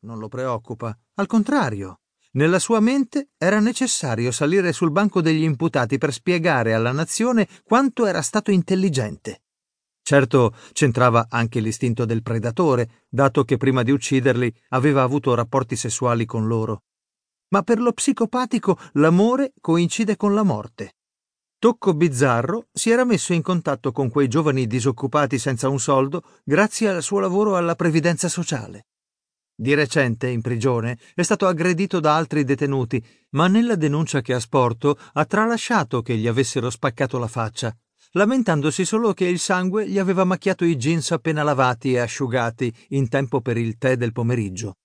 non lo preoccupa. Al contrario, nella sua mente era necessario salire sul banco degli imputati per spiegare alla nazione quanto era stato intelligente. Certo, c'entrava anche l'istinto del predatore, dato che prima di ucciderli aveva avuto rapporti sessuali con loro. Ma per lo psicopatico l'amore coincide con la morte. Tocco Bizzarro si era messo in contatto con quei giovani disoccupati senza un soldo grazie al suo lavoro alla previdenza sociale. Di recente, in prigione, è stato aggredito da altri detenuti, ma nella denuncia che ha sporto ha tralasciato che gli avessero spaccato la faccia, lamentandosi solo che il sangue gli aveva macchiato i jeans appena lavati e asciugati in tempo per il tè del pomeriggio.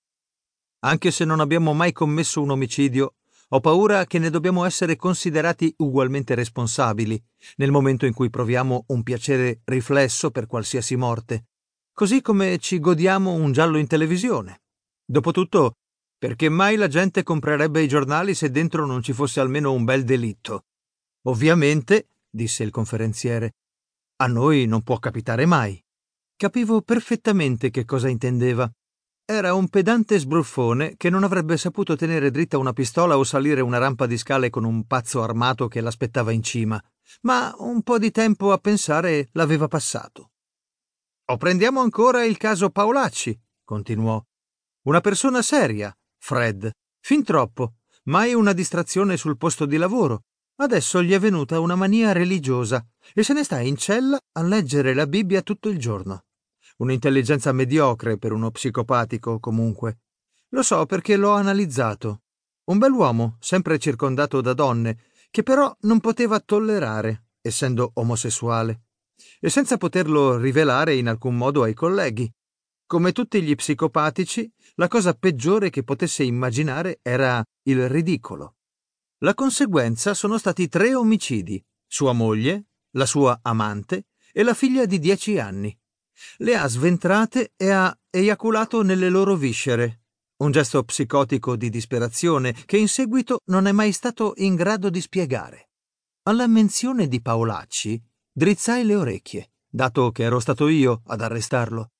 Anche se non abbiamo mai commesso un omicidio, ho paura che ne dobbiamo essere considerati ugualmente responsabili nel momento in cui proviamo un piacere riflesso per qualsiasi morte, così come ci godiamo un giallo in televisione. Dopotutto, perché mai la gente comprerebbe i giornali se dentro non ci fosse almeno un bel delitto? Ovviamente, disse il conferenziere, a noi non può capitare mai. Capivo perfettamente che cosa intendeva. Era un pedante sbruffone che non avrebbe saputo tenere dritta una pistola o salire una rampa di scale con un pazzo armato che l'aspettava in cima, ma un po' di tempo a pensare l'aveva passato. O prendiamo ancora il caso Paolacci, continuò. Una persona seria, Fred. Fin troppo. Mai una distrazione sul posto di lavoro. Adesso gli è venuta una mania religiosa e se ne sta in cella a leggere la Bibbia tutto il giorno. Un'intelligenza mediocre per uno psicopatico, comunque. Lo so perché l'ho analizzato. Un bell'uomo, sempre circondato da donne, che però non poteva tollerare, essendo omosessuale, e senza poterlo rivelare in alcun modo ai colleghi. Come tutti gli psicopatici, la cosa peggiore che potesse immaginare era il ridicolo. La conseguenza sono stati tre omicidi, sua moglie, la sua amante e la figlia di dieci anni. Le ha sventrate e ha eiaculato nelle loro viscere, un gesto psicotico di disperazione che in seguito non è mai stato in grado di spiegare. Alla menzione di Paolacci drizzai le orecchie, dato che ero stato io ad arrestarlo.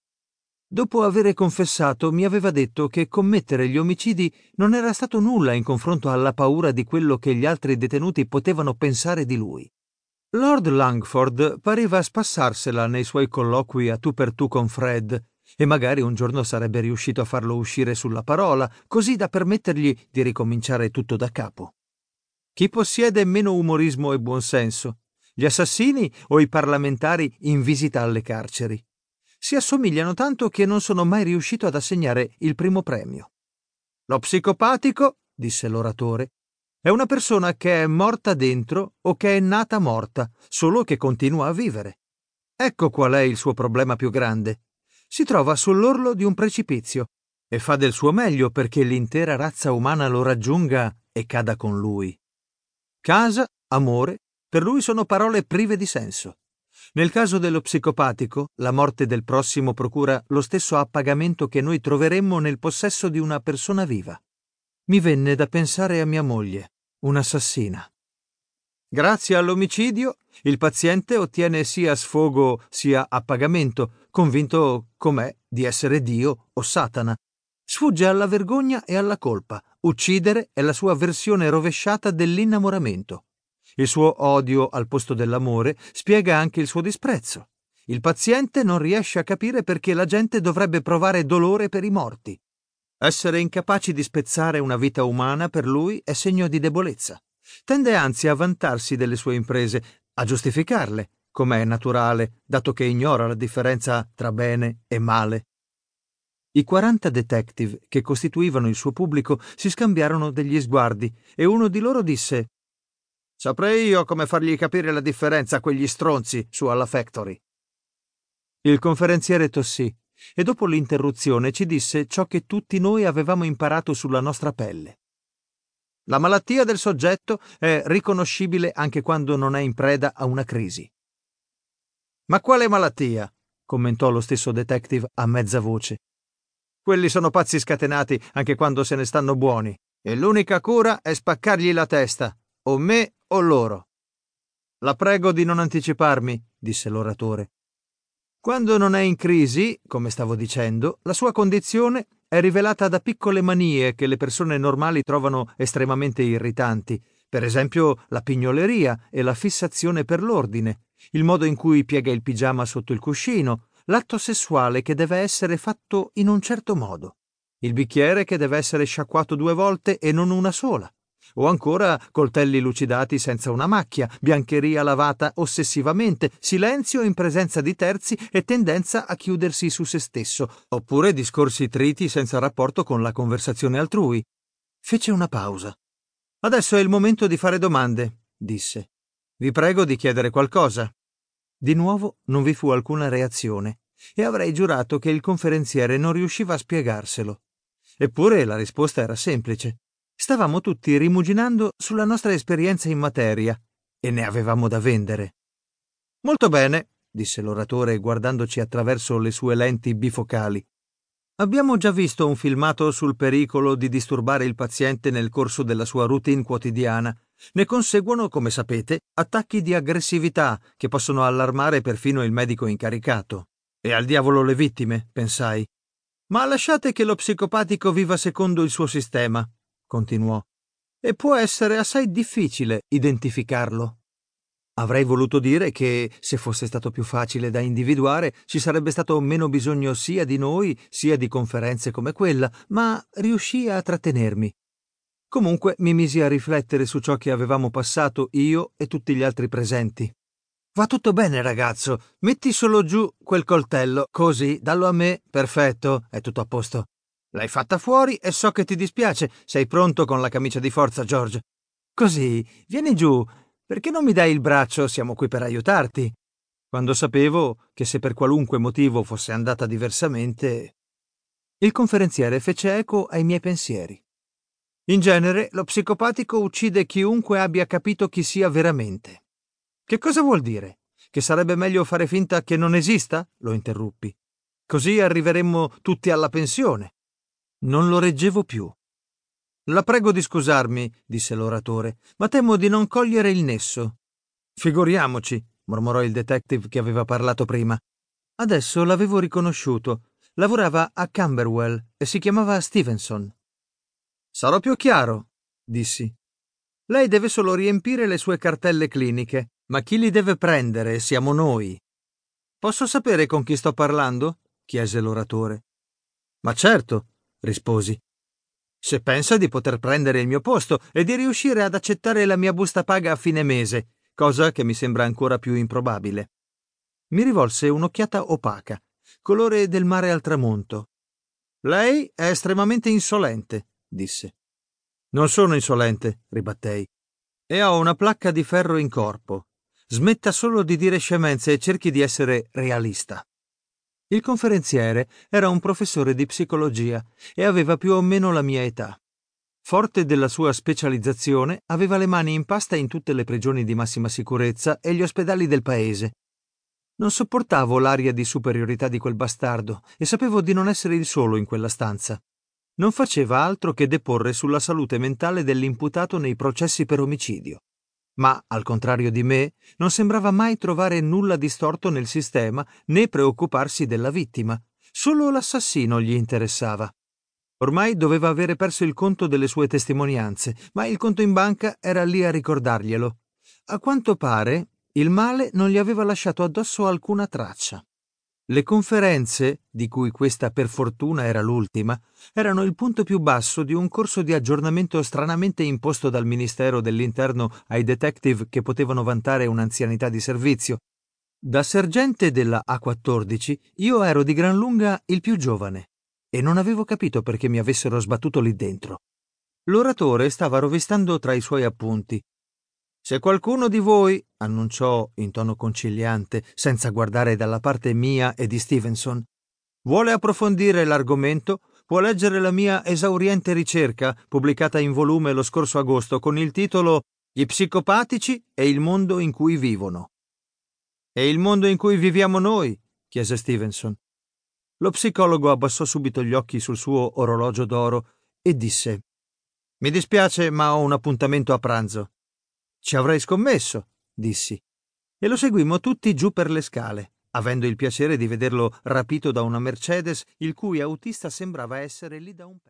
Dopo avere confessato, mi aveva detto che commettere gli omicidi non era stato nulla in confronto alla paura di quello che gli altri detenuti potevano pensare di lui. Lord Langford pareva spassarsela nei suoi colloqui a tu per tu con Fred, e magari un giorno sarebbe riuscito a farlo uscire sulla parola, così da permettergli di ricominciare tutto da capo. Chi possiede meno umorismo e buonsenso? Gli assassini o i parlamentari in visita alle carceri? Si assomigliano tanto che non sono mai riuscito ad assegnare il primo premio. Lo psicopatico, disse l'oratore, è una persona che è morta dentro o che è nata morta, solo che continua a vivere. Ecco qual è il suo problema più grande. Si trova sull'orlo di un precipizio e fa del suo meglio perché l'intera razza umana lo raggiunga e cada con lui. Casa, amore, per lui sono parole prive di senso. Nel caso dello psicopatico, la morte del prossimo procura lo stesso appagamento che noi troveremmo nel possesso di una persona viva. Mi venne da pensare a mia moglie, un'assassina. Grazie all'omicidio, il paziente ottiene sia sfogo sia appagamento, convinto com'è di essere Dio o Satana. Sfugge alla vergogna e alla colpa. Uccidere è la sua versione rovesciata dell'innamoramento. Il suo odio al posto dell'amore spiega anche il suo disprezzo. Il paziente non riesce a capire perché la gente dovrebbe provare dolore per i morti. Essere incapaci di spezzare una vita umana per lui è segno di debolezza. Tende anzi a vantarsi delle sue imprese, a giustificarle, come è naturale, dato che ignora la differenza tra bene e male. I 40 detective che costituivano il suo pubblico si scambiarono degli sguardi e uno di loro disse Saprei io come fargli capire la differenza a quegli stronzi su alla Factory. Il conferenziere tossì e dopo l'interruzione ci disse ciò che tutti noi avevamo imparato sulla nostra pelle. La malattia del soggetto è riconoscibile anche quando non è in preda a una crisi. Ma quale malattia? commentò lo stesso detective a mezza voce. Quelli sono pazzi scatenati anche quando se ne stanno buoni, e l'unica cura è spaccargli la testa, o me o loro. La prego di non anticiparmi, disse l'oratore. Quando non è in crisi, come stavo dicendo, la sua condizione è rivelata da piccole manie che le persone normali trovano estremamente irritanti, per esempio la pignoleria e la fissazione per l'ordine, il modo in cui piega il pigiama sotto il cuscino, l'atto sessuale che deve essere fatto in un certo modo, il bicchiere che deve essere sciacquato due volte e non una sola, o ancora coltelli lucidati senza una macchia, biancheria lavata ossessivamente, silenzio in presenza di terzi e tendenza a chiudersi su se stesso, oppure discorsi triti senza rapporto con la conversazione altrui. Fece una pausa. Adesso è il momento di fare domande, disse. Vi prego di chiedere qualcosa. Di nuovo non vi fu alcuna reazione e avrei giurato che il conferenziere non riusciva a spiegarselo. Eppure la risposta era semplice. Stavamo tutti rimuginando sulla nostra esperienza in materia e ne avevamo da vendere. Molto bene, disse l'oratore guardandoci attraverso le sue lenti bifocali. Abbiamo già visto un filmato sul pericolo di disturbare il paziente nel corso della sua routine quotidiana. Ne conseguono, come sapete, attacchi di aggressività che possono allarmare perfino il medico incaricato. E al diavolo le vittime, pensai. Ma lasciate che lo psicopatico viva secondo il suo sistema, continuò, e può essere assai difficile identificarlo. Avrei voluto dire che, se fosse stato più facile da individuare, ci sarebbe stato meno bisogno sia di noi sia di conferenze come quella, ma riuscii a trattenermi. Comunque mi misi a riflettere su ciò che avevamo passato io e tutti gli altri presenti. Va tutto bene, ragazzo. Metti solo giù quel coltello, così, dallo a me. Perfetto, è tutto a posto. L'hai fatta fuori e so che ti dispiace. Sei pronto con la camicia di forza, George. Così, vieni giù, perché non mi dai il braccio? Siamo qui per aiutarti. Quando sapevo che se per qualunque motivo fosse andata diversamente. Il conferenziere fece eco ai miei pensieri. In genere, lo psicopatico uccide chiunque abbia capito chi sia veramente. Che cosa vuol dire? Che sarebbe meglio fare finta che non esista? lo interruppi. Così arriveremmo tutti alla pensione. Non lo reggevo più. La prego di scusarmi, disse l'oratore, ma temo di non cogliere il nesso. Figuriamoci, mormorò il detective che aveva parlato prima. Adesso l'avevo riconosciuto. Lavorava a Camberwell e si chiamava Stevenson. Sarò più chiaro, dissi. Lei deve solo riempire le sue cartelle cliniche, ma chi li deve prendere siamo noi. Posso sapere con chi sto parlando? chiese l'oratore. Ma certo, risposi se pensa di poter prendere il mio posto e di riuscire ad accettare la mia busta paga a fine mese, cosa che mi sembra ancora più improbabile. Mi rivolse un'occhiata opaca, colore del mare al tramonto. Lei è estremamente insolente, disse. Non sono insolente, ribattei. E ho una placca di ferro in corpo. Smetta solo di dire scemenze e cerchi di essere realista. Il conferenziere era un professore di psicologia e aveva più o meno la mia età. Forte della sua specializzazione, aveva le mani in pasta in tutte le prigioni di massima sicurezza e gli ospedali del paese. Non sopportavo l'aria di superiorità di quel bastardo e sapevo di non essere il solo in quella stanza. Non faceva altro che deporre sulla salute mentale dell'imputato nei processi per omicidio ma, al contrario di me, non sembrava mai trovare nulla di storto nel sistema né preoccuparsi della vittima. Solo l'assassino gli interessava. Ormai doveva avere perso il conto delle sue testimonianze, ma il conto in banca era lì a ricordarglielo. A quanto pare, il male non gli aveva lasciato addosso alcuna traccia. Le conferenze, di cui questa per fortuna era l'ultima, erano il punto più basso di un corso di aggiornamento stranamente imposto dal Ministero dell'Interno ai detective che potevano vantare un'anzianità di servizio. Da sergente della A14 io ero di gran lunga il più giovane e non avevo capito perché mi avessero sbattuto lì dentro. L'oratore stava rovistando tra i suoi appunti se qualcuno di voi, annunciò in tono conciliante, senza guardare dalla parte mia e di Stevenson, vuole approfondire l'argomento, può leggere la mia esauriente ricerca, pubblicata in volume lo scorso agosto, con il titolo I psicopatici e il mondo in cui vivono. E il mondo in cui viviamo noi? chiese Stevenson. Lo psicologo abbassò subito gli occhi sul suo orologio d'oro e disse Mi dispiace, ma ho un appuntamento a pranzo. Ci avrei scommesso, dissi. E lo seguimmo tutti giù per le scale, avendo il piacere di vederlo rapito da una Mercedes il cui autista sembrava essere lì da un pezzo.